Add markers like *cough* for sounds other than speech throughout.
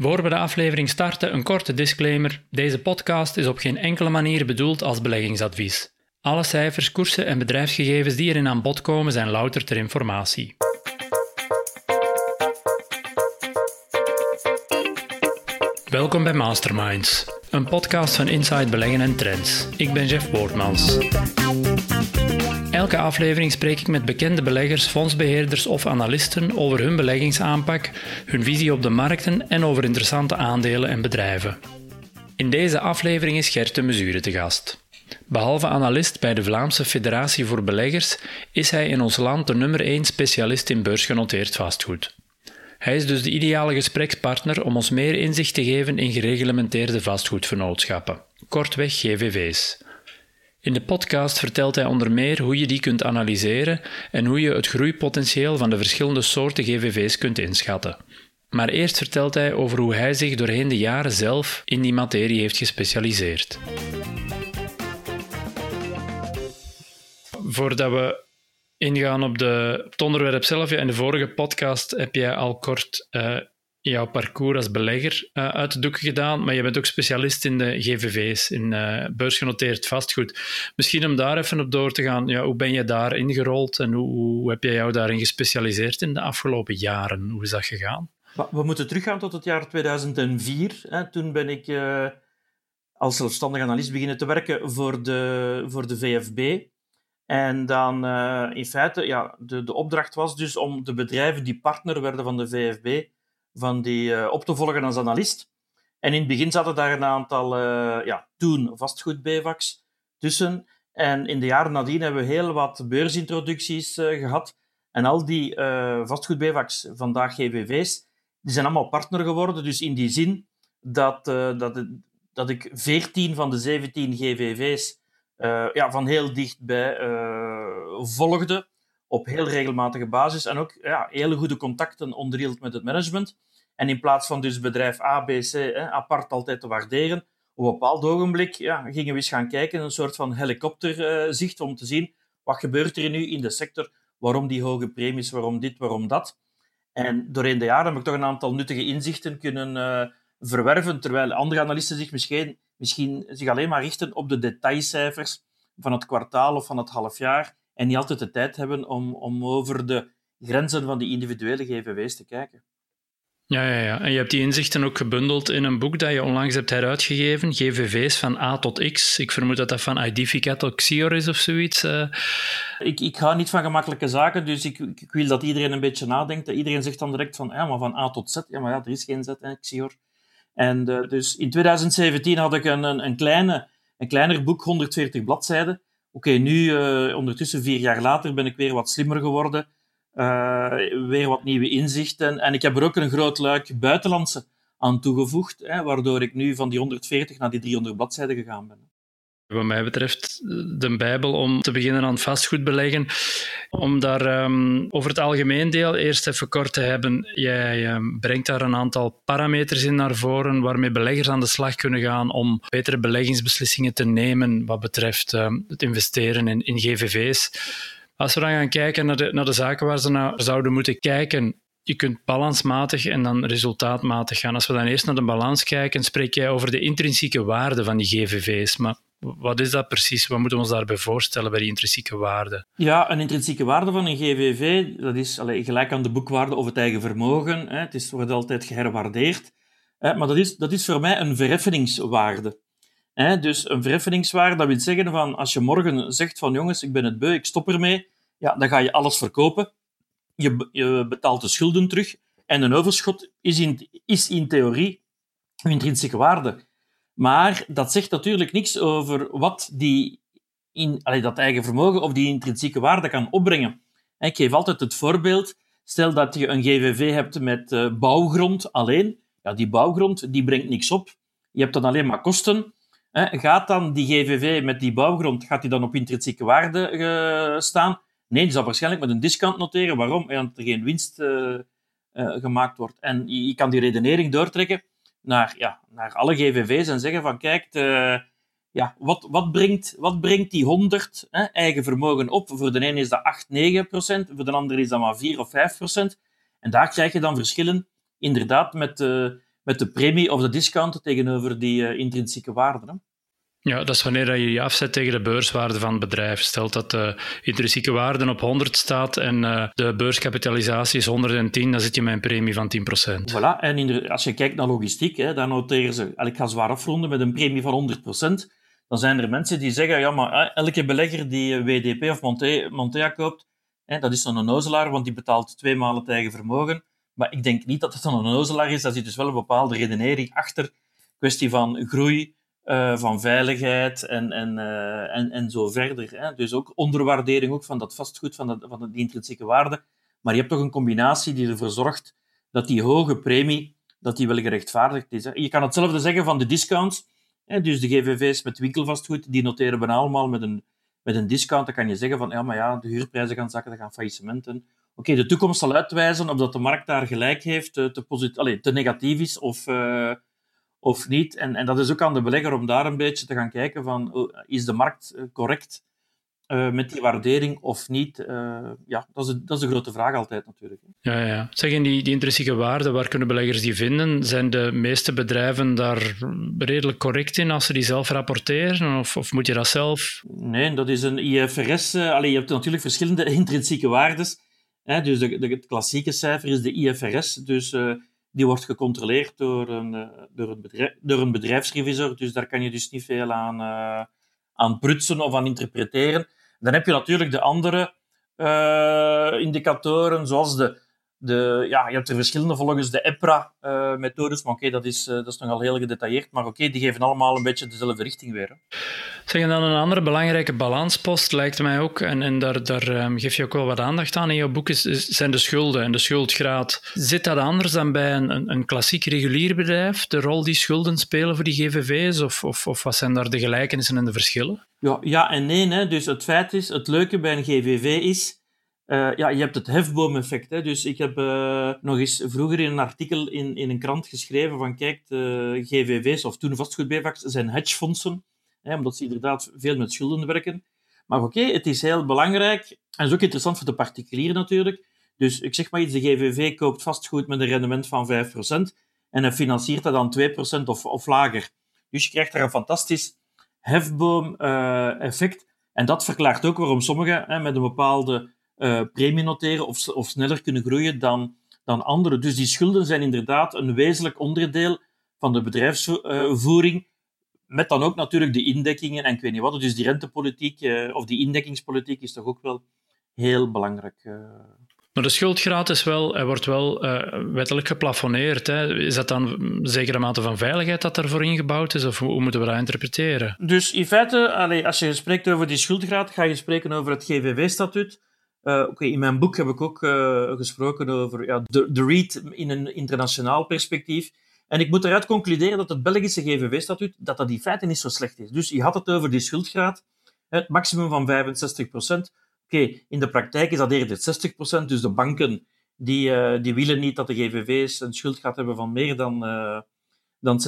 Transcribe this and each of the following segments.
Voor we de aflevering starten, een korte disclaimer. Deze podcast is op geen enkele manier bedoeld als beleggingsadvies. Alle cijfers, koersen en bedrijfsgegevens die erin aan bod komen zijn louter ter informatie. Welkom bij Masterminds, een podcast van Inside Beleggen en Trends. Ik ben Jeff Boortmans. Elke aflevering spreek ik met bekende beleggers, fondsbeheerders of analisten over hun beleggingsaanpak, hun visie op de markten en over interessante aandelen en bedrijven. In deze aflevering is Gert de Mesure te gast. Behalve analist bij de Vlaamse Federatie voor Beleggers is hij in ons land de nummer 1 specialist in beursgenoteerd vastgoed. Hij is dus de ideale gesprekspartner om ons meer inzicht te geven in gereglementeerde vastgoedvernootschappen, kortweg GVV's. In de podcast vertelt hij onder meer hoe je die kunt analyseren en hoe je het groeipotentieel van de verschillende soorten GVV's kunt inschatten. Maar eerst vertelt hij over hoe hij zich doorheen de jaren zelf in die materie heeft gespecialiseerd. Voordat we ingaan op, de, het onderwerp zelf, in de vorige podcast heb jij al kort uh, jouw parcours als belegger uh, uit de doeken gedaan, maar je bent ook specialist in de GVV's, in uh, beursgenoteerd vastgoed. Misschien om daar even op door te gaan, ja, hoe ben je daar ingerold en hoe, hoe heb jij jou daarin gespecialiseerd in de afgelopen jaren? Hoe is dat gegaan? We moeten teruggaan tot het jaar 2004. Hè. Toen ben ik uh, als zelfstandig analist beginnen te werken voor de, voor de VFB. En dan in feite, ja, de, de opdracht was dus om de bedrijven die partner werden van de VFB, van die uh, op te volgen als analist. En in het begin zaten daar een aantal, uh, ja, toen vastgoed-BVACs tussen. En in de jaren nadien hebben we heel wat beursintroducties gehad. En al die vastgoed-BVACs, vandaag GVV's, die zijn allemaal partner geworden. Dus in die zin dat, dat, dat ik 14 van de 17 GVV's ja, van heel dichtbij uh, volgde op heel regelmatige basis en ook ja, hele goede contacten onderhield met het management. En in plaats van dus bedrijf A, B, C hè, apart altijd te waarderen, op een bepaald ogenblik ja, gingen we eens gaan kijken, een soort van helikopterzicht, om te zien wat gebeurt er nu in de sector, waarom die hoge premies, waarom dit, waarom dat. En doorheen de jaren heb ik toch een aantal nuttige inzichten kunnen uh, verwerven, terwijl andere analisten zich misschien misschien zich alleen maar richten op de detailcijfers van het kwartaal of van het halfjaar en niet altijd de tijd hebben om, om over de grenzen van die individuele GVW's te kijken. Ja, ja, ja, en je hebt die inzichten ook gebundeld in een boek dat je onlangs hebt heruitgegeven, GVV's van A tot X. Ik vermoed dat dat van Identificat tot Xior is of zoiets. Uh. Ik, ik ga niet van gemakkelijke zaken, dus ik, ik, wil dat iedereen een beetje nadenkt. Iedereen zegt dan direct van, ja, maar van A tot Z. Ja, maar ja, er is geen Z, hè, Xior. En uh, dus in 2017 had ik een, een, kleine, een kleiner boek, 140 bladzijden. Oké, nu, uh, ondertussen vier jaar later, ben ik weer wat slimmer geworden. Uh, weer wat nieuwe inzichten. En ik heb er ook een groot luik buitenlandse aan toegevoegd, hè, waardoor ik nu van die 140 naar die 300 bladzijden gegaan ben. Wat mij betreft de Bijbel om te beginnen aan vastgoed beleggen. Om daar um, over het algemeen deel eerst even kort te hebben. Jij um, brengt daar een aantal parameters in naar voren waarmee beleggers aan de slag kunnen gaan om betere beleggingsbeslissingen te nemen wat betreft um, het investeren in, in GVV's. Als we dan gaan kijken naar de, naar de zaken waar ze naar zouden moeten kijken, je kunt balansmatig en dan resultaatmatig gaan. Als we dan eerst naar de balans kijken, spreek jij over de intrinsieke waarde van die GVV's. Maar wat is dat precies? Wat moeten we ons daarbij voorstellen bij die intrinsieke waarde? Ja, een intrinsieke waarde van een GVV, dat is gelijk aan de boekwaarde of het eigen vermogen. Hè. Het is, wordt altijd geherwaardeerd. Hè. Maar dat is, dat is voor mij een verheffeningswaarde. Hè. Dus een verheffeningswaarde, dat wil zeggen van als je morgen zegt van jongens, ik ben het beu, ik stop ermee, ja, dan ga je alles verkopen. Je, je betaalt de schulden terug en een overschot is in, is in theorie een intrinsieke waarde. Maar dat zegt natuurlijk niks over wat die in, dat eigen vermogen of die intrinsieke waarde kan opbrengen. Ik geef altijd het voorbeeld. Stel dat je een GVV hebt met uh, bouwgrond alleen. Ja, die bouwgrond die brengt niks op. Je hebt dan alleen maar kosten. Gaat dan die GVV met die bouwgrond gaat die dan op intrinsieke waarde uh, staan? Nee, die zal waarschijnlijk met een discount noteren. Waarom? Omdat er geen winst uh, gemaakt wordt. En je, kan die redenering doortrekken naar, ja, naar alle GVV's en zeggen van kijk, de, ja, wat, wat, brengt, wat brengt die 100 hè, eigen vermogen op? Voor de ene is dat 8, 9 procent, voor de andere is dat maar 4 of 5 procent. En daar krijg je dan verschillen, inderdaad, met, met de premie of de discount tegenover die intrinsieke waarde. Hè. Ja, dat is wanneer je je afzet tegen de beurswaarde van het bedrijf. Stelt dat de intrinsieke waarde op 100 staat en uh, de beurskapitalisatie is 110, dan zit je met een premie van 10%. Voilà, en als je kijkt naar logistiek, hè, dan noteren ze, ik ga zwaar afronden, met een premie van 100%. Dan zijn er mensen die zeggen, ja, maar elke belegger die WDP of Montea, Montea koopt, hè, dat is dan een nozelaar, want die betaalt twee malen tegen vermogen. Maar ik denk niet dat het een nozelaar is. Daar zit dus wel een bepaalde redenering achter. Kwestie van groei, uh, van veiligheid en, en, uh, en, en zo verder. Hè. Dus ook onderwaardering ook van dat vastgoed, van, dat, van die intrinsieke waarde. Maar je hebt toch een combinatie die ervoor zorgt dat die hoge premie dat die wel gerechtvaardigd is. Hè. Je kan hetzelfde zeggen van de discounts. Hè. Dus de GVV's met winkelvastgoed, die noteren bijna allemaal met een, met een discount. Dan kan je zeggen van, ja, maar ja, de huurprijzen gaan zakken, er gaan faillissementen. Oké, de toekomst zal uitwijzen of dat de markt daar gelijk heeft, te, te, Allee, te negatief is of... Uh, of niet. En, en dat is ook aan de belegger om daar een beetje te gaan kijken van, oh, is de markt eh, correct uh, met die waardering of niet? Uh, ja, dat is, de, dat is de grote vraag altijd natuurlijk. Ja, ja. Zeg, in die, die intrinsieke waarde, waar kunnen beleggers die vinden? Zijn de meeste bedrijven daar redelijk correct in als ze die zelf rapporteren? Of, of moet je dat zelf? Nee, dat is een IFRS. Allee, je hebt natuurlijk verschillende *laughs* intrinsieke waardes. Dus de, de, het klassieke cijfer is de IFRS. Dus die wordt gecontroleerd door een, eh, door een, bedrijfsrevisor. Dus daar kan je dus niet veel aan, uh, aan prutsen of aan interpreteren. Dan heb je natuurlijk de andere indicatoren, zoals de, de, ja, je hebt er verschillende volgens de EPRA-methodes, maar oké, dat, is, dat is nogal heel gedetailleerd, maar oké, die geven allemaal een beetje dezelfde richting weer. Hè. Zeg, en dan een andere belangrijke balanspost lijkt mij ook, en, en daar, daar um, geef je ook wel wat aandacht aan in je boek, is, zijn de schulden en de schuldgraad. Zit dat anders dan bij een, een, een, klassiek regulier bedrijf, de rol die schulden spelen voor die GVV's, of, of, of wat zijn daar de gelijkenissen en de verschillen? Ja, ja en nee. Hè. Dus het feit is, het leuke bij een GVV is, uh, ja, je hebt het hefboomeffect. Dus ik heb uh, nog eens vroeger in een artikel in, in een krant geschreven van kijk, de GVV's, of toen vastgoedbv's, zijn hedgefondsen hè, omdat ze inderdaad veel met schulden werken. Maar oké, het is heel belangrijk, en is ook interessant voor de particulier natuurlijk. Dus ik zeg maar iets, de GVV koopt vastgoed met een rendement van 5% en hij financiert dat dan 2% of, of lager. Dus je krijgt daar een fantastisch hefboom-effect. en dat verklaart ook waarom sommigen hè, met een bepaalde uh, premie noteren of, of sneller kunnen groeien dan, dan anderen. Dus die schulden zijn inderdaad een wezenlijk onderdeel van de bedrijfsvoering met dan ook natuurlijk de indekkingen en ik weet niet wat. Dus die rentepolitiek eh, of die indekkingspolitiek is toch ook wel heel belangrijk. Eh. Maar de schuldgraad is wel, hij wordt wel uh, wettelijk geplafonneerd. Hè. Is dat dan een zekere mate van veiligheid dat daarvoor ingebouwd is? Of hoe moeten we dat interpreteren? Dus in feite, allez, als je spreekt over die schuldgraad, ga je spreken over het GVV-statuut. Okay, in mijn boek heb ik ook uh, gesproken over ja, de, de REIT in een internationaal perspectief. En ik moet eruit concluderen dat het Belgische GVV-statuut dat dat in feite niet zo slecht is. Dus je had het over die schuldgraad, het maximum van 65% Oké, in de praktijk is dat eerder 60% Dus de banken die, uh, die willen niet dat de GVV's een schuldgraad hebben van meer dan, dan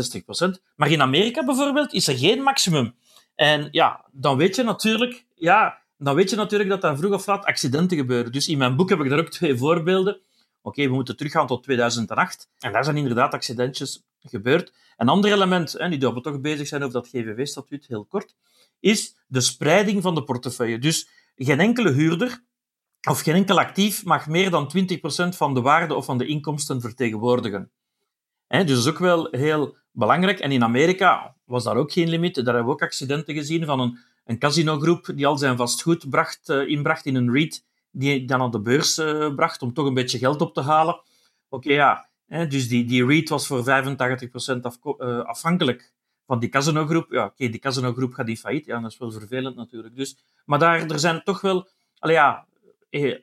60% Maar in Amerika bijvoorbeeld is er geen maximum. En ja, dan weet je natuurlijk, ja, dan weet je natuurlijk dat er vroeg of laat accidenten gebeuren. Dus in mijn boek heb ik daar ook twee voorbeelden oké, we moeten teruggaan tot 2008. En daar zijn inderdaad accidentjes gebeurd. Een ander element, hè, nu dat we toch bezig zijn over dat GVV-statuut, heel kort, is de spreiding van de portefeuille. Dus geen enkele huurder of geen enkel actief mag meer dan 20% van de waarde of van de inkomsten vertegenwoordigen. dus dat is ook wel heel belangrijk. En in Amerika was daar ook geen limiet. Daar hebben we ook accidenten gezien van een, een casinogroep die al zijn vastgoed bracht, uh, inbracht in een REIT die dan aan de beurs uh, bracht om toch een beetje geld op te halen. Oké, ja. Hè, dus die, die REIT was voor 85% af, uh, afhankelijk van die casino-groep. Ja, oké, die casino-groep gaat die failliet. Ja, dat is wel vervelend natuurlijk. Dus, maar daar er zijn toch wel... Allee, ja,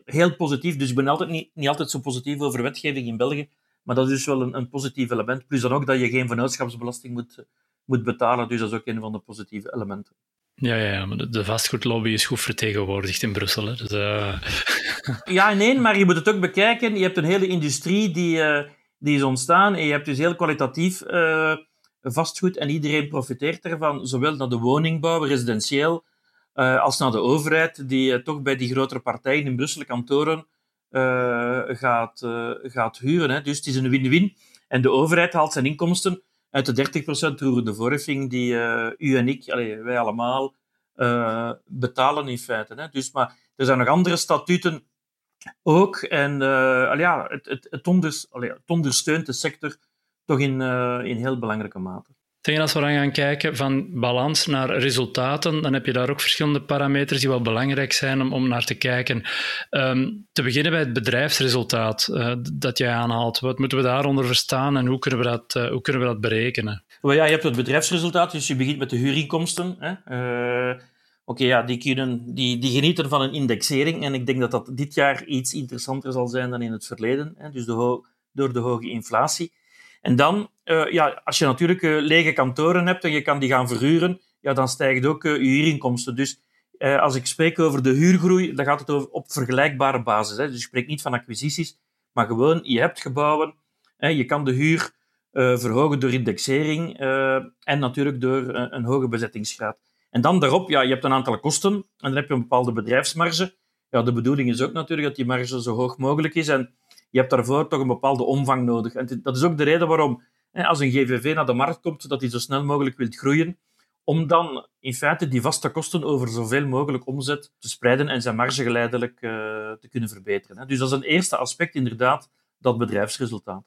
heel positief. Dus ik ben altijd niet, niet altijd zo positief over wetgeving in België. Maar dat is dus wel een, een positief element. Plus dan ook dat je geen vennootschapsbelasting moet, moet betalen. Dus dat is ook een van de positieve elementen. Ja, ja, maar de vastgoedlobby is goed vertegenwoordigd in Brussel. Hè? Dus, uh... *laughs* ja, nee, maar je moet het ook bekijken. Je hebt een hele industrie die, uh, die is ontstaan en je hebt dus heel kwalitatief uh, vastgoed en iedereen profiteert ervan, zowel naar de woningbouw, residentieel, als naar de overheid, die toch bij die grotere partijen in Brussel kantoren gaat, gaat huren. Hè? Dus het is een win-win. En de overheid haalt zijn inkomsten uit de 30% roerende voorheffing die uh, u en ik, allez, wij allemaal, uh, betalen in feite. Hè. Dus, maar er zijn nog andere statuten ook. En uh, ja, het, het, het, het ondersteunt de sector toch in, in heel belangrijke mate. Tegen als we gaan kijken van balans naar resultaten, dan heb je daar ook verschillende parameters die wel belangrijk zijn om, om naar te kijken. Um, te beginnen bij het bedrijfsresultaat uh, dat jij aanhaalt. Wat moeten we daaronder verstaan en hoe kunnen we dat, uh, hoe kunnen we dat berekenen? Ja, je hebt het bedrijfsresultaat, dus je begint met de huurinkomsten. Hè. Uh, Oké, ja, die, kunnen, die, die genieten van een indexering. En ik denk dat dat dit jaar iets interessanter zal zijn dan in het verleden. Hè. Dus door de hoge inflatie. En dan, uh, ja, als je natuurlijk uh, lege kantoren hebt en je kan die gaan verhuren, ja, dan stijgt ook uh, je huurinkomsten. Dus als ik spreek over de huurgroei, dan gaat het over, op vergelijkbare basis. Hè. Dus ik spreek niet van acquisities, maar gewoon, je hebt gebouwen, hè, je kan de huur verhogen door indexering en natuurlijk door een hoge bezettingsgraad. En dan daarop, ja, je hebt een aantal kosten en dan heb je een bepaalde bedrijfsmarge. Ja, de bedoeling is ook natuurlijk dat die marge zo hoog mogelijk is. En je hebt daarvoor toch een bepaalde omvang nodig. En dat is ook de reden waarom, als een GVV naar de markt komt, dat hij zo snel mogelijk wil groeien, om dan in feite die vaste kosten over zoveel mogelijk omzet te spreiden en zijn marge geleidelijk uh, te kunnen verbeteren. Dus dat is een eerste aspect, inderdaad, dat bedrijfsresultaat.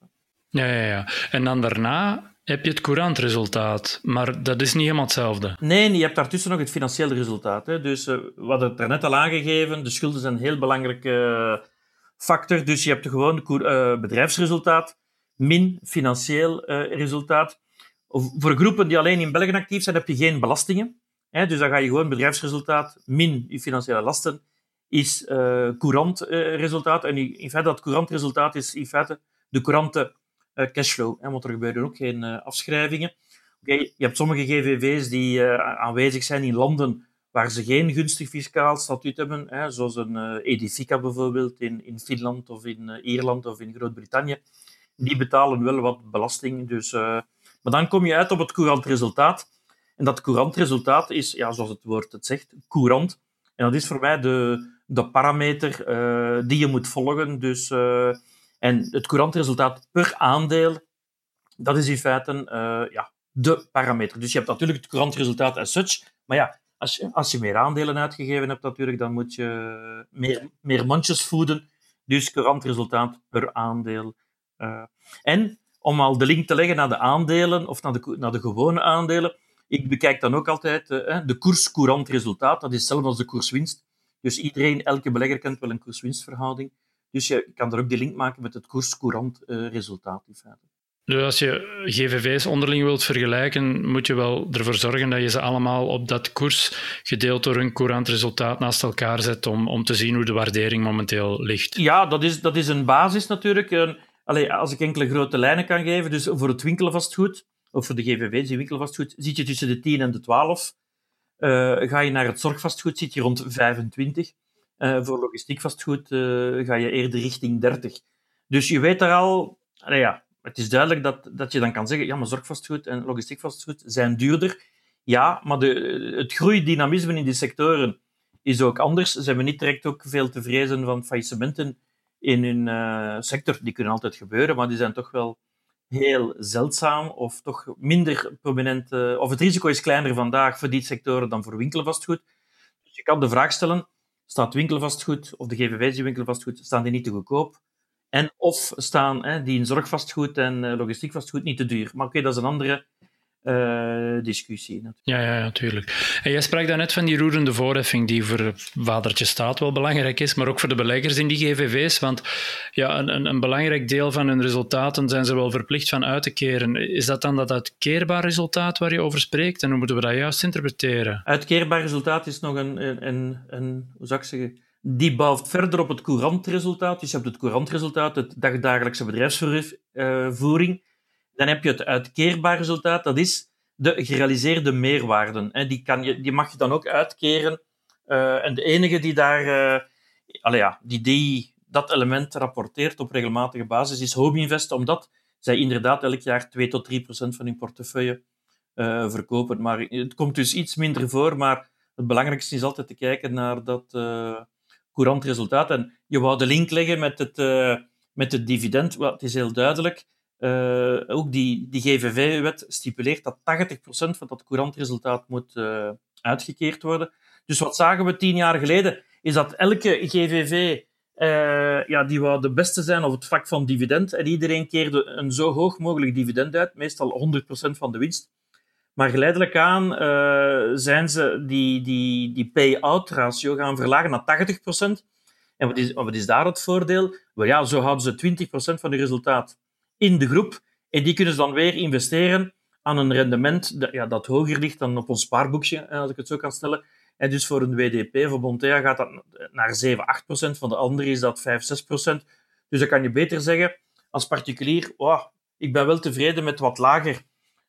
Ja, ja, ja. En dan daarna heb je het courantresultaat, maar dat is niet helemaal hetzelfde. Nee, je hebt daartussen nog het financiële resultaat. Hè. Dus uh, we hadden het daarnet al aangegeven, de schulden zijn een heel belangrijke uh, factor. Dus je hebt gewoon uh, bedrijfsresultaat min financieel resultaat. Voor groepen die alleen in België actief zijn, heb je geen belastingen. Hè. Dus dan ga je gewoon bedrijfsresultaat min je financiële lasten is courant resultaat. En in feite, dat courant resultaat is in feite de courante eh, cashflow, hè, want er gebeuren ook geen eh, afschrijvingen. Okay, je hebt sommige GVV's die eh, aanwezig zijn in landen waar ze geen gunstig fiscaal statuut hebben, hè, zoals een Edifica bijvoorbeeld in, in Finland of in Ierland of in Groot-Brittannië. Die betalen wel wat belasting. Dus, uh, maar dan kom je uit op het courant resultaat. En dat courant resultaat is, ja, zoals het woord het zegt, courant. En dat is voor mij de, de parameter uh, die je moet volgen. Dus en het courantresultaat per aandeel, dat is in feite ja, de parameter. Dus je hebt natuurlijk het courantresultaat as such, maar ja, als je, als je meer aandelen uitgegeven hebt natuurlijk, dan moet je meer, meer mondjes voeden. Dus courantresultaat per aandeel. Uh, en om al de link te leggen naar de aandelen of naar de, naar de gewone aandelen, ik bekijk dan ook altijd uh, de koers-courant resultaat. Dat is hetzelfde als de koerswinst. Dus iedereen, elke belegger kent wel een koers-winstverhouding. Dus je kan er ook die link maken met het koerscourant uh, resultaat in feite. Dus als je GVV's onderling wilt vergelijken, moet je wel ervoor zorgen dat je ze allemaal op dat koers, gedeeld door een courant resultaat, naast elkaar zet om, om te zien hoe de waardering momenteel ligt. Ja, dat is, dat is een basis natuurlijk. Als ik enkele grote lijnen kan geven, dus voor het winkelvastgoed, of voor de GVV's die winkelvastgoed, zit je tussen de 10 en de 12. Uh, ga je naar het zorgvastgoed, zit je rond 25. Uh, voor logistiek vastgoed uh, ga je eerder richting 30. Dus je weet daar al, ja, het is duidelijk dat, dat je dan kan zeggen, ja, maar zorgvastgoed en logistiek vastgoed zijn duurder. Ja, maar de, het groeidynamisme in die sectoren is ook anders. Ze hebben niet direct ook veel te vrezen van faillissementen in hun uh, sector. Die kunnen altijd gebeuren, maar die zijn toch wel heel zeldzaam of toch minder prominent. of het risico is kleiner vandaag voor die sectoren dan voor winkelvastgoed. Dus je kan de vraag stellen, staat winkelvastgoed, of de GVV's die winkelvastgoed, staan die niet te goedkoop? En of staan hè, die in zorgvastgoed en uh, logistiek vastgoed niet te duur? Maar oké, dat is een andere uh, discussie. Natuurlijk. Ja, ja, natuurlijk. En jij sprak daarnet van die roerende voorheffing, die voor vadertje staat wel belangrijk is, maar ook voor de beleggers in die GVV's. Want ja, een, een, belangrijk deel van hun resultaten zijn ze wel verplicht van uit te keren. Is dat dan dat uitkeerbaar resultaat waar je over spreekt? En hoe moeten we dat juist interpreteren? Uitkeerbaar resultaat is nog een, een, een, hoe zou ik zeggen, die bouwt verder op het courantresultaat. Dus je hebt het courantresultaat, het dagdagelijkse bedrijfsvoering. Dan heb je het uitkeerbaar resultaat, dat is de gerealiseerde meerwaarden. Die, kan je, die mag je dan ook uitkeren. Uh, en de enige die daar, uh, ja, die, die dat element rapporteert op regelmatige basis is Home Invest, omdat zij inderdaad elk jaar 2 tot 3 procent van hun portefeuille uh, verkopen. Maar het komt dus iets minder voor, maar het belangrijkste is altijd te kijken naar dat courant resultaat. En je wou de link leggen met het, met het dividend. Well, het is heel duidelijk uh, ook die, die GVV-wet stipuleert dat 80% van dat courantresultaat moet uh, uitgekeerd worden. Dus wat zagen we tien jaar geleden? Is dat elke GVV uh, ja, die wou de beste zijn op het vlak van dividend. En iedereen keerde een zo hoog mogelijk dividend uit, meestal 100% van de winst. Maar geleidelijk aan zijn ze die, die, die pay-out ratio gaan verlagen naar 80%. En wat is, wat is daar het voordeel? Wel ja, zo houden ze 20% van hun resultaat in de groep. En die kunnen ze dan weer investeren aan een rendement dat, ja, dat hoger ligt dan op ons spaarboekje, als ik het zo kan stellen. En dus voor een WDP, voor Bontea, gaat dat naar 7, 8 procent. Van de andere is dat 5, 6 procent. Dus dan kan je beter zeggen, als particulier, oh, ik ben wel tevreden met, wat lager,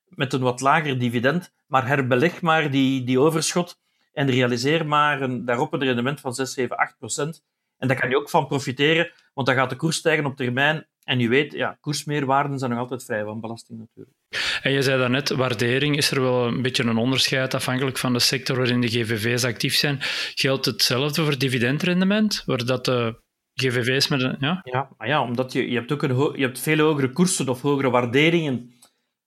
met een wat lager dividend, maar herbeleg maar die, die overschot en realiseer maar een, daarop een rendement van 6, 7, 8 procent. En daar kan je ook van profiteren, want dan gaat de koers stijgen op termijn. En u weet, ja, koersmeerwaarden zijn nog altijd vrij van belasting natuurlijk. En je zei daarnet, waardering is er wel een beetje een onderscheid afhankelijk van de sector waarin de GVV's actief zijn. Geldt hetzelfde voor dividendrendement, waar dat de GVV's met een... Ja, ja, maar ja omdat je, je hebt ook een je hebt veel hogere koersen of hogere waarderingen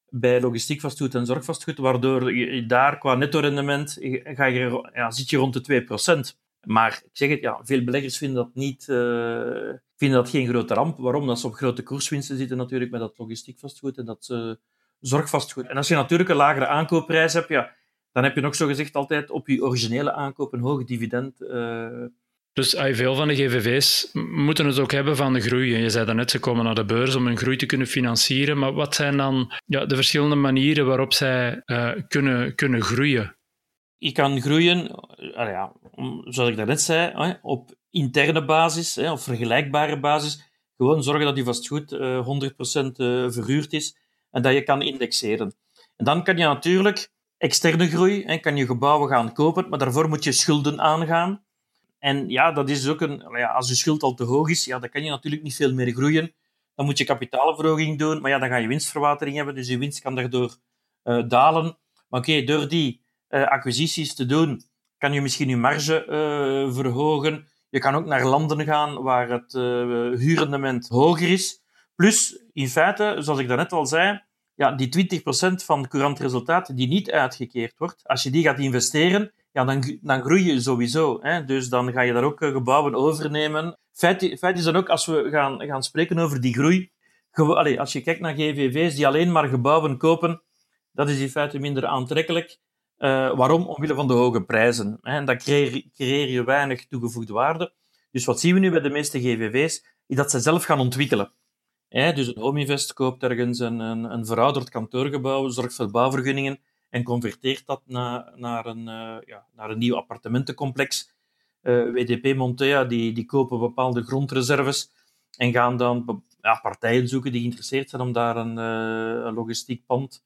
bij logistiek vastgoed en zorgvastgoed, waardoor je, daar qua netto-rendement ga je, ja, zit je rond de 2%. Maar ik zeg het, ja, veel beleggers vinden dat, niet, uh, vinden dat geen grote ramp. Waarom? Dat ze op grote koerswinsten zitten natuurlijk met dat logistiek vastgoed en dat uh, zorgvastgoed. En als je natuurlijk een lagere aankoopprijs hebt, ja, dan heb je nog zo gezegd altijd op je originele aankoop een hoog dividend. Uh... Dus veel van de GVV's moeten het ook hebben van de groei. Je zei daarnet, ze komen naar de beurs om hun groei te kunnen financieren. Maar wat zijn dan ja, de verschillende manieren waarop zij kunnen, kunnen groeien? Je kan groeien, ja, zoals ik daarnet zei, op interne basis, of vergelijkbare basis. Gewoon zorgen dat je vastgoed 100% verhuurd is en dat je kan indexeren. En dan kan je natuurlijk externe groei, en kan je gebouwen gaan kopen, maar daarvoor moet je schulden aangaan. En ja, dat is ook een, ja, als je schuld al te hoog is, ja, dan kan je natuurlijk niet veel meer groeien. Dan moet je kapitaalverhoging doen, maar ja, dan ga je winstverwatering hebben, dus je winst kan daardoor uh, dalen. Maar oké, door die acquisities te doen, kan je misschien je marge uh, verhogen. Je kan ook naar landen gaan waar het huurrendement hoger is. Plus, in feite, zoals ik daarnet al zei, ja, die 20% van courant resultaat die niet uitgekeerd wordt, als je die gaat investeren, ja, dan, dan groei je sowieso. Hè? Dus dan ga je daar ook eh, gebouwen overnemen. Feit, feit is dan ook, als we gaan, gaan spreken over die groei, als je kijkt naar GVV's die alleen maar gebouwen kopen, dat is in feite minder aantrekkelijk. Uh, waarom? Omwille van de hoge prijzen. Hè? En dan creëer, je weinig toegevoegde waarde. Dus wat zien we nu bij de meeste GVV's? Is dat ze zelf gaan ontwikkelen dus een Home koopt ergens een, een, een verouderd kantoorgebouw, zorgt voor bouwvergunningen en converteert dat naar, een, uh, ja, naar een nieuw appartementencomplex. Eh, WDP Montea die, die kopen bepaalde grondreserves en gaan dan ja, partijen zoeken die geïnteresseerd zijn om daar een, een logistiek pand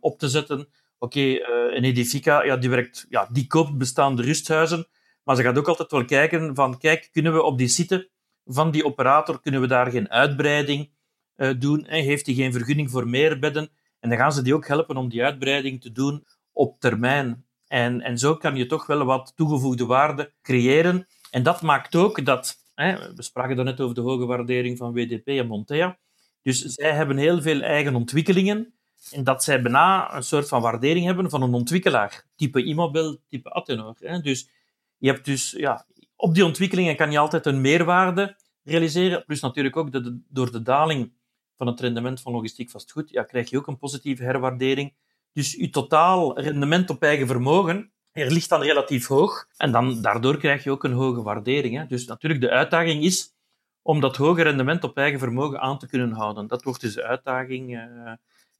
op te zetten. Oké, okay, een Edifica, ja, die, werkt, ja, die koopt bestaande rusthuizen, maar ze gaat ook altijd wel kijken van, kijk, kunnen we op die site van die operator kunnen we daar geen uitbreiding uh, doen. En heeft hij geen vergunning voor meer bedden? En dan gaan ze die ook helpen om die uitbreiding te doen op termijn. En, en zo kan je toch wel wat toegevoegde waarde creëren. En dat maakt ook dat, hè, we spraken net over de hoge waardering van WDP en Montea. Dus zij hebben heel veel eigen ontwikkelingen. En dat zij bijna een soort van waardering hebben van een ontwikkelaar, type Immobel, type Attenor. Hè. Dus je hebt dus ja, op die ontwikkelingen kan je altijd een meerwaarde realiseren. Plus natuurlijk ook de, door de daling van het rendement van logistiek vastgoed, ja, krijg je ook een positieve herwaardering. Dus je totaal rendement op eigen vermogen er ligt dan relatief hoog. En dan, daardoor krijg je ook een hoge waardering. Hè. Dus natuurlijk, de uitdaging is om dat hoge rendement op eigen vermogen aan te kunnen houden. Dat wordt dus de uitdaging, uh,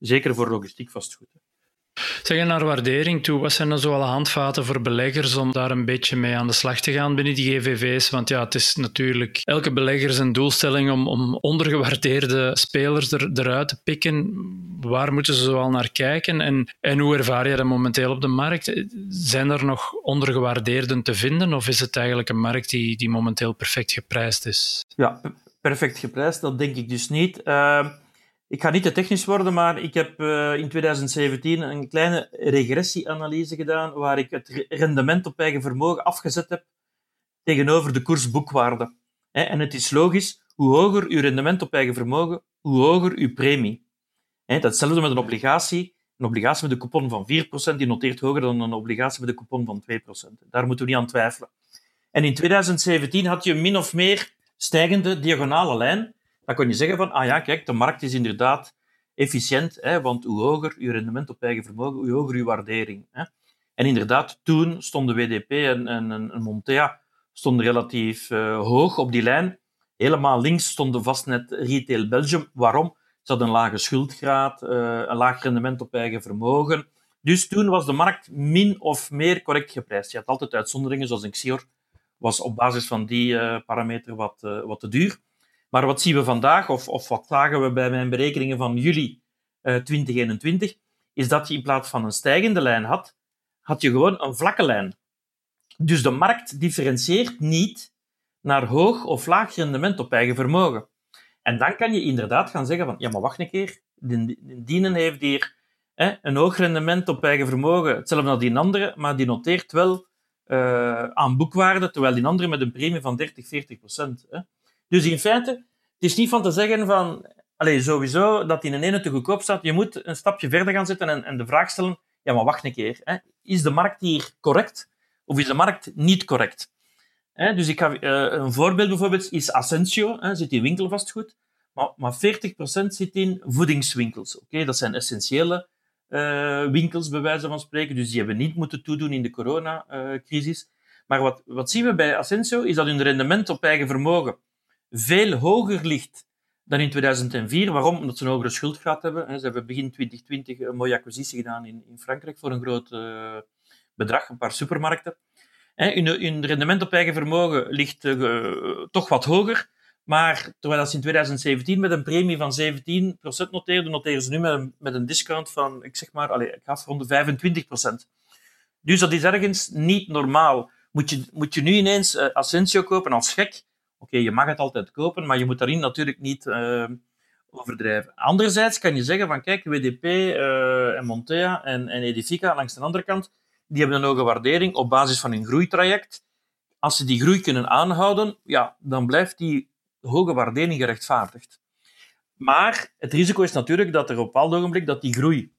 zeker voor logistiek vastgoed. Zeg naar waardering toe, wat zijn dan zo alle handvaten voor beleggers om daar een beetje mee aan de slag te gaan binnen die GVV's? Want ja, het is natuurlijk elke belegger zijn doelstelling om, om ondergewaardeerde spelers er, eruit te pikken. Waar moeten ze zoal naar kijken en, en hoe ervaar je dat momenteel op de markt? Zijn er nog ondergewaardeerden te vinden of is het eigenlijk een markt die, die momenteel perfect geprijsd is? Ja, perfect geprijsd, dat denk ik dus niet. Uh... Ik ga niet te technisch worden, maar ik heb uh, in 2017 een kleine regressieanalyse gedaan waar ik het rendement op eigen vermogen afgezet heb tegenover de koersboekwaarde. En het is logisch, hoe hoger uw rendement op eigen vermogen, hoe hoger uw premie. Datzelfde met een obligatie. Een obligatie met een coupon van 4% die noteert hoger dan een obligatie met een coupon van 2%. Daar moeten we niet aan twijfelen. En in 2017 had je min of meer stijgende diagonale lijn. Dan kon je zeggen van, ah ja, kijk, de markt is inderdaad efficiënt, hè, want hoe hoger je rendement op eigen vermogen, hoe hoger je waardering. Hè. En inderdaad, toen stonden WDP en, en, Montea stonden relatief uh, hoog op die lijn. Helemaal links stonden vastnet Retail Belgium. Waarom? Ze hadden een lage schuldgraad, uh, een laag rendement op eigen vermogen. Dus toen was de markt min of meer correct geprijsd. Je had altijd uitzonderingen, zoals een Xior was op basis van die uh, parameter wat, wat te duur. Maar wat zien we vandaag, of, of wat zagen we bij mijn berekeningen van juli 2021, is dat je in plaats van een stijgende lijn had, had je gewoon een vlakke lijn. Dus de markt differentieert niet naar hoog of laag rendement op eigen vermogen. En dan kan je inderdaad gaan zeggen van, ja, maar wacht een keer, dienen heeft hier hè, een hoog rendement op eigen vermogen, hetzelfde als die andere, maar die noteert wel uh, aan boekwaarde, terwijl die andere met een premie van 30, 40 procent. Dus in feite, het is niet van te zeggen van, allez, sowieso dat in een ene te goedkoop staat. Je moet een stapje verder gaan zitten en, en de vraag stellen, ja, maar wacht een keer. Hè. Is de markt hier correct of is de markt niet correct? Hè, dus ik ga, uh, een voorbeeld bijvoorbeeld is Ascensio, hè, zit in winkelvastgoed, maar, maar 40% zit in voedingswinkels. Oké, Dat zijn essentiële uh, winkels, bij wijze van spreken, dus die hebben niet moeten toedoen in de coronacrisis. maar wat, wat zien we bij Ascensio, is dat hun rendement op eigen vermogen veel hoger ligt dan in 2004. Waarom? Omdat ze een hogere schuldgraad hebben. Ze hebben begin 2020 een mooie acquisitie gedaan in, Frankrijk voor een groot uh, bedrag, een paar supermarkten. Hun, rendement op eigen vermogen ligt uh, toch wat hoger. Maar terwijl ze in 2017 met een premie van 17% noteerden, noteren ze nu met een, met een discount van, ik zeg maar, allez, ik ga rond de 25%. Dus dat is ergens niet normaal. Moet je, moet je nu ineens uh, kopen als gek? Je mag het altijd kopen, maar je moet daarin natuurlijk niet uh, overdrijven. Anderzijds kan je zeggen van, kijk, WDP uh, en Montea en, Edifica langs de andere kant, die hebben een hoge waardering op basis van hun groeitraject. Als ze die groei kunnen aanhouden, ja, dan blijft die hoge waardering gerechtvaardigd. Maar het risico is natuurlijk dat er op een bepaald ogenblik dat die groei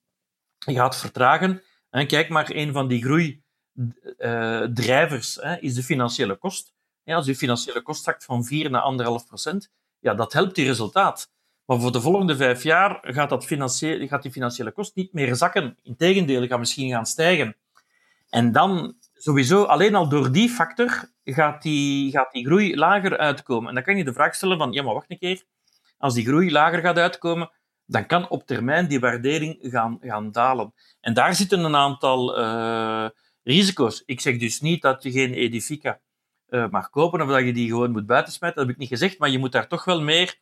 gaat vertragen. En kijk maar, een van die groeidrijvers is de financiële kost. Als je financiële kost zakt van 4 naar 1,5 procent, ja, dat helpt die resultaat. Maar voor de volgende vijf jaar gaat, dat gaat die financiële kost niet meer zakken. Integendeel, gaat misschien gaan stijgen. En dan, sowieso, alleen al door die factor, gaat die, gaat die groei lager uitkomen. En dan kan je de vraag stellen van, ja, maar wacht een keer. Als die groei lager gaat uitkomen, dan kan op termijn die waardering gaan, gaan dalen. En daar zitten een aantal uh, risico's. Ik zeg dus niet dat je geen Edifica uh, mag kopen of dat je die gewoon moet buitensmijten. Dat heb ik niet gezegd, maar je moet daar toch wel meer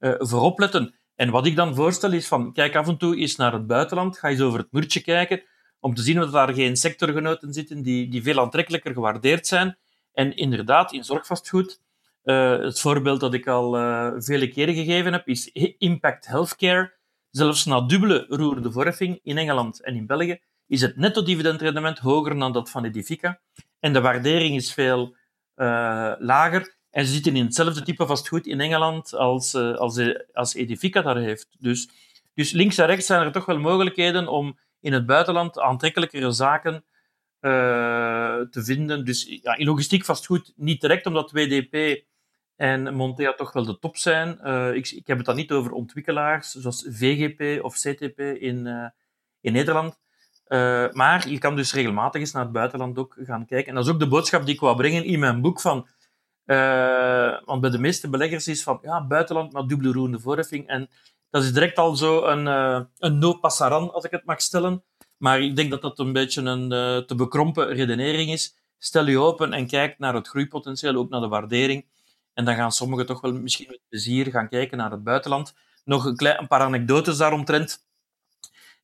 uh, voor opletten. En wat ik dan voorstel is van, kijk af en toe eens naar het buitenland, ga eens over het muurtje kijken, om te zien of daar geen sectorgenoten zitten die, die veel aantrekkelijker gewaardeerd zijn. En inderdaad, in zorgvastgoed, uh, het voorbeeld dat ik al vele keren gegeven heb, is Impact Healthcare. Zelfs na dubbele roerende vorfing in Engeland en in België is het netto dividendrendement hoger dan dat van Edifica. En de waardering is veel lager. En ze zitten in hetzelfde type vastgoed in Engeland als, uh, als, als Edifica daar heeft. Dus, dus links en rechts zijn er toch wel mogelijkheden om in het buitenland aantrekkelijkere zaken te vinden. Dus ja, in logistiek vastgoed niet direct, omdat WDP en Montea toch wel de top zijn. Ik, ik, heb het dan niet over ontwikkelaars zoals VGP of CTP in, in Nederland. Uh, maar je kan dus regelmatig eens naar het buitenland ook gaan kijken. En dat is ook de boodschap die ik wou brengen in mijn boek. Van, uh, want bij de meeste beleggers is van ja, buitenland maar dubbele roerende voorheffing. En dat is direct al zo een, uh, een no passaran, als ik het mag stellen. Maar ik denk dat dat een beetje een te bekrompen redenering is. Stel je open en kijk naar het groeipotentieel, ook naar de waardering. En dan gaan sommigen toch wel misschien met plezier gaan kijken naar het buitenland. Nog een, klein, een paar anekdotes daaromtrent.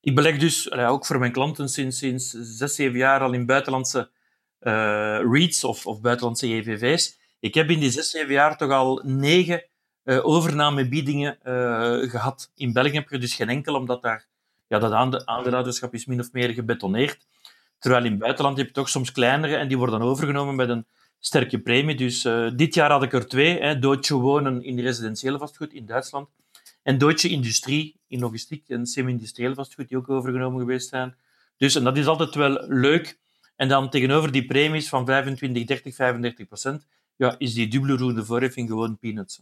Ik beleg dus ook voor mijn klanten sinds, sinds zes, zeven jaar al in buitenlandse uh, REITs of, of buitenlandse EVV's. Ik heb in die zes, zeven jaar toch al negen uh, overnamebiedingen uh, gehad. In België heb je dus geen enkel, omdat daar ja, dat aandeelhouderschap is min of meer gebetoneerd. Terwijl in het buitenland heb je toch soms kleinere en die worden overgenomen met een sterke premie. Dus dit jaar had ik er twee. Deutsche Wonen in residentiële vastgoed in Duitsland En Deutsche Industrie in logistiek en semi-industrieel vastgoed die ook overgenomen geweest zijn. Dus en dat is altijd wel leuk. En dan tegenover die premies van 25, 30, 35 procent, ja, is die dubbele roende voorheffing gewoon peanuts.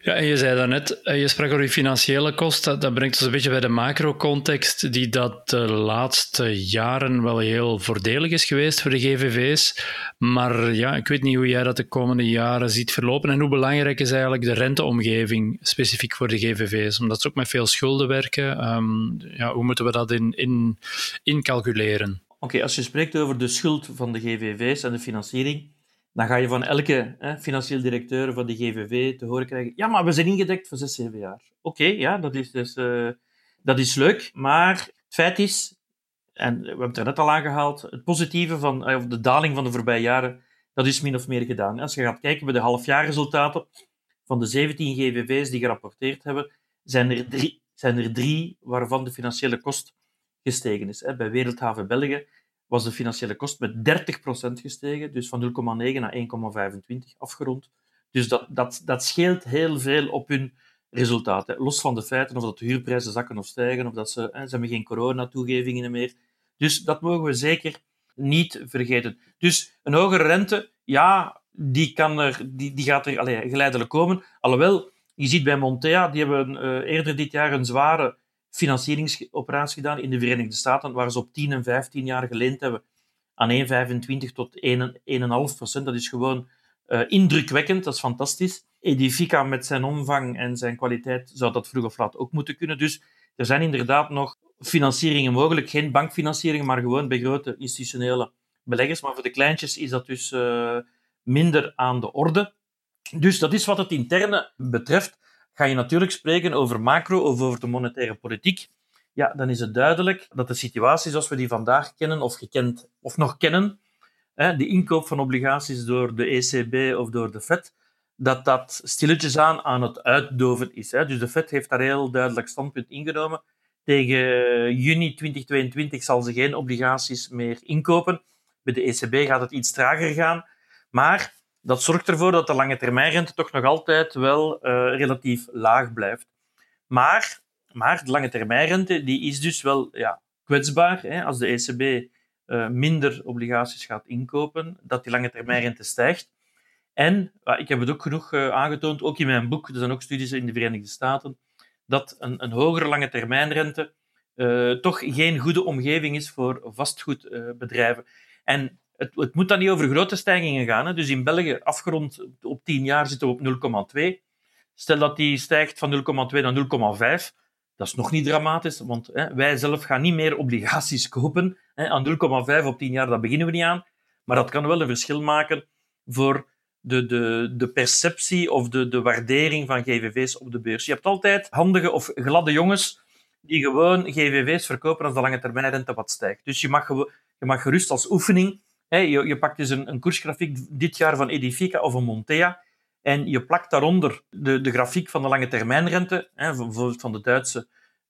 Ja, en je zei daarnet, eh, je sprak over die financiële kosten. Dat brengt ons een beetje bij de macro-context, die dat de laatste jaren wel heel voordelig is geweest voor de GVV's. Maar ja, ik weet niet hoe jij dat de komende jaren ziet verlopen. En hoe belangrijk is eigenlijk de renteomgeving specifiek voor de GVV's? Omdat ze ook met veel schulden werken. Um, ja, hoe moeten we dat in, in, incalculeren? Oké, als je spreekt over de schuld van de GVV's en de financiering, dan ga je van elke hè, financieel directeur van de GVV te horen krijgen: ja, maar we zijn ingedekt voor zes, zeven jaar. Oké, ja, dat is, dus, uh, dat is leuk. Maar het feit is, en we hebben het er net al aangehaald, het positieve van eh, of de daling van de voorbije jaren, dat is min of meer gedaan. Als je gaat kijken bij de halfjaarresultaten van de 17 GVV's die gerapporteerd hebben, zijn er drie, zijn er drie waarvan de financiële kost gestegen is. Bij Wereldhaven België was de financiële kost met 30% gestegen, dus van 0,9 naar 1,25 afgerond. Dus dat, dat, dat scheelt heel veel op hun resultaten. Los van de feiten of dat de huurprijzen zakken of stijgen, of dat ze, hè, ze hebben geen coronatoegevingen meer. Dus dat mogen we zeker niet vergeten. Dus een hogere rente, ja, die, kan er, die, die gaat er allez, geleidelijk komen. Alhoewel, je ziet bij Montea, die hebben uh, eerder dit jaar een zware financieringsoperatie gedaan in de Verenigde Staten, waar ze op 10 en 15 jaar geleend hebben aan 1,25 tot 1,5 procent. Dat is gewoon uh, indrukwekkend, dat is fantastisch. Edifica met zijn omvang en zijn kwaliteit zou dat vroeg of laat ook moeten kunnen. Dus er zijn inderdaad nog financieringen mogelijk. Geen bankfinanciering, maar gewoon bij grote institutionele beleggers. Maar voor de kleintjes is dat dus uh, minder aan de orde. Dus dat is wat het interne betreft ga je natuurlijk spreken over macro of over de monetaire politiek, ja, dan is het duidelijk dat de situatie zoals we die vandaag kennen of gekend of nog kennen, hè, de inkoop van obligaties door de ECB of door de Fed, dat dat stilletjes aan aan het uitdoven is. Hè. Dus de Fed heeft daar heel duidelijk standpunt ingenomen. Tegen juni 2022 zal ze geen obligaties meer inkopen. Bij de ECB gaat het iets trager gaan. Maar dat zorgt ervoor dat de lange termijnrente toch nog altijd wel uh, relatief laag blijft. Maar, maar de lange termijnrente die is dus wel ja, kwetsbaar. Hè, als de ECB eh, minder obligaties gaat inkopen, dat die lange termijnrente stijgt. En ik heb het ook genoeg uh, aangetoond, ook in mijn boek, er zijn ook studies in de Verenigde Staten, dat een, een hogere lange termijnrente toch geen goede omgeving is voor vastgoedbedrijven. en het, het, moet dan niet over grote stijgingen gaan. Hè. Dus in België, afgerond op 10 jaar, zitten we op 0,2. Stel dat die stijgt van 0,2 naar 0,5. Dat is nog niet dramatisch, want hè, wij zelf gaan niet meer obligaties kopen. Hè. Aan 0,5 op 10 jaar, dat beginnen we niet aan. Maar dat kan wel een verschil maken voor de, de, de perceptie of de, de waardering van GVV's op de beurs. Je hebt altijd handige of gladde jongens die gewoon GVV's verkopen als de lange termijn rente wat stijgt. Dus je mag, je mag gerust als oefening je, je, pakt dus een, een koersgrafiek dit jaar van Edifica of een Montea en je plakt daaronder de, de grafiek van de lange termijnrente, hè, bijvoorbeeld van de Duitse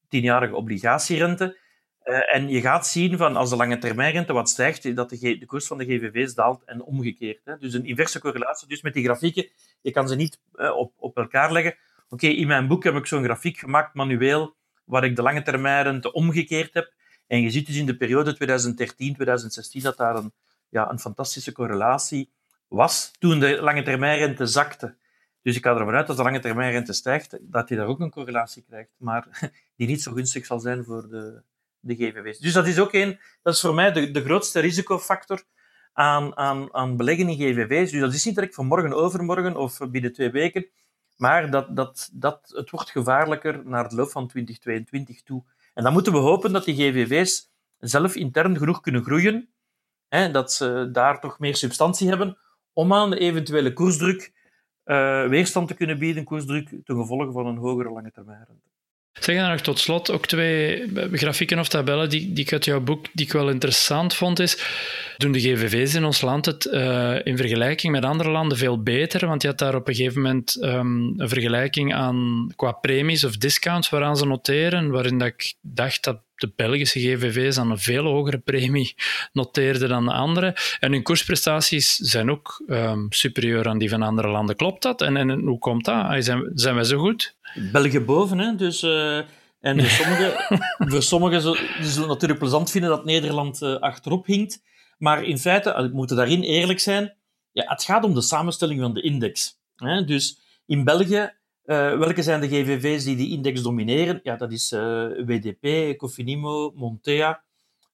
tienjarige obligatierente. Uh, en je gaat zien van als de lange termijnrente wat stijgt, dat de, de koers van de GVV's daalt en omgekeerd. Hè. Dus een inverse correlatie. Dus met die grafieken, je kan ze niet uh, op, op elkaar leggen. Oké, in mijn boek heb ik zo'n grafiek gemaakt, manueel, waar ik de lange termijnrente omgekeerd heb. En je ziet dus in de periode 2013-2016 dat daar een, ja, een fantastische correlatie was toen de lange termijnrente zakte. Dus ik ga ervan uit dat de lange termijnrente stijgt, dat hij daar ook een correlatie krijgt, maar *laughs* die niet zo gunstig zal zijn voor de, de GVW's. Dus dat is ook een, dat is voor mij de, de grootste risicofactor aan, aan, aan beleggen in GVW's. Dus dat is niet direct van morgen overmorgen of binnen twee weken, maar dat, dat, dat, het wordt gevaarlijker naar de loop van 2022 toe. En dan moeten we hopen dat die GVW's zelf intern genoeg kunnen groeien Dat ze daar toch meer substantie hebben om aan de eventuele koersdruk uh, weerstand te kunnen bieden, koersdruk ten gevolge van een hogere lange termijn rente. Zeg dan nog tot slot ook twee grafieken of tabellen die, die ik uit jouw boek die ik wel interessant vond. Is, doen de GVV's in ons land het uh, in vergelijking met andere landen veel beter? Want je had daar op een gegeven moment um, een vergelijking aan qua premies of discounts waaraan ze noteren, waarin dat ik dacht dat de Belgische GVV's aan een veel hogere premie noteerden dan de andere. En hun koersprestaties zijn ook um, superieur aan die van andere landen. Klopt dat? En, en hoe komt dat? Zijn, zijn wij zo goed? België boven, hè? Dus... Uh... En voor sommigen, *laughs* voor sommigen zullen natuurlijk plezant vinden dat Nederland uh, achterop hinkt. Maar in feite, we moeten daarin eerlijk zijn, ja, het gaat om de samenstelling van de index. Hè? Dus in België uh, welke zijn de GVV's die die index domineren? Ja, dat is eh, WDP, Cofinimo, Montea,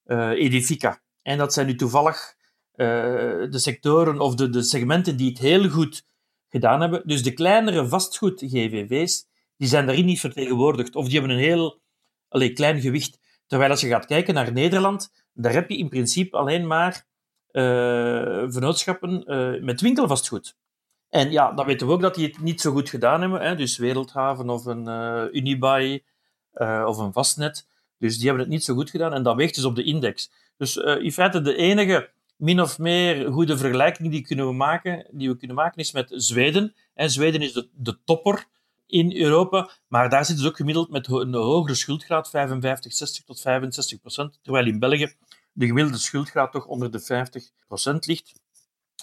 Edifica. En dat zijn nu toevallig de sectoren of de, de segmenten die het heel goed gedaan hebben. Dus de kleinere vastgoed-GVV's, die zijn daarin niet vertegenwoordigd. Of die hebben een heel allee, klein gewicht. Terwijl als je gaat kijken naar Nederland, daar heb je in principe alleen maar vernootschappen met winkelvastgoed. En ja, dan weten we ook dat die het niet zo goed gedaan hebben. Hè? Dus Wereldhaven of een uh, Unibuy uh, of een Vastnet. Dus die hebben het niet zo goed gedaan. En dat weegt dus op de index. Dus uh, in feite de enige min of meer goede vergelijking die, kunnen we, maken, die we kunnen maken is met Zweden. En Zweden is de, de topper in Europa, maar daar zitten ze ook gemiddeld met een hogere schuldgraad, 55, 60 tot 65 procent, terwijl in België de gemiddelde schuldgraad toch onder de 50 procent ligt.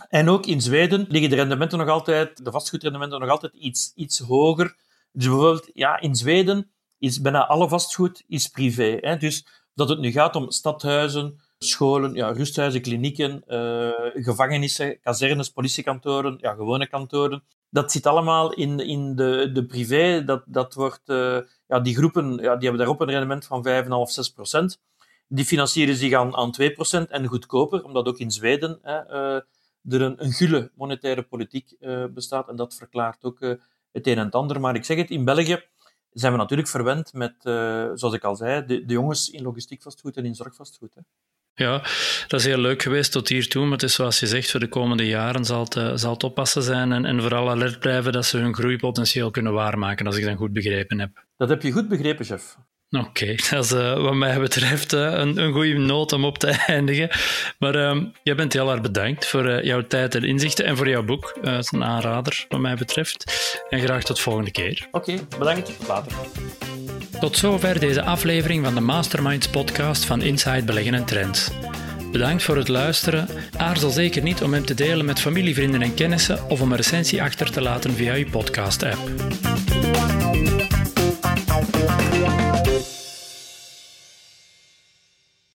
En ook in Zweden liggen de rendementen nog altijd, de vastgoedrendementen nog altijd iets, iets hoger. Dus bijvoorbeeld, ja, in Zweden is bijna alle vastgoed is privé. Hè? Dus dat het nu gaat om stadhuizen, scholen, ja, rusthuizen, klinieken, uh, gevangenissen, kazernes, politiekantoren, ja, gewone kantoren. Dat zit allemaal in, in de, de privé. Dat, dat wordt, uh, ja, die groepen ja, die hebben daarop een rendement van 5,5, 6 procent. Die financieren zich aan, aan 2 procent en goedkoper, omdat ook in Zweden hè, uh, er een, een gulle monetaire politiek uh, bestaat. En dat verklaart ook het een en het ander. Maar ik zeg het, in België zijn we natuurlijk verwend met, zoals ik al zei, de, de, jongens in logistiek vastgoed en in zorgvastgoed. Hè. Ja, dat is heel leuk geweest tot hiertoe, maar het is zoals je zegt, voor de komende jaren zal het, zal het oppassen zijn en, en vooral alert blijven dat ze hun groeipotentieel kunnen waarmaken, als ik dat goed begrepen heb. Dat heb je goed begrepen, chef. Oké, *laughs* dat is uh, wat mij betreft uh, een, een goede noot om op te *laughs* eindigen. Maar uh, jij bent heel erg bedankt voor eh, jouw tijd en inzichten en voor jouw boek. het is een aanrader wat mij betreft. En graag tot volgende keer. Oké, bedankt. Tot later. Tot zover deze aflevering van de Masterminds podcast van Inside Beleggen en Trends. Bedankt voor het luisteren. Aarzel zeker niet om hem te delen met familie, vrienden en kennissen of om een recensie achter te laten via je podcast-app.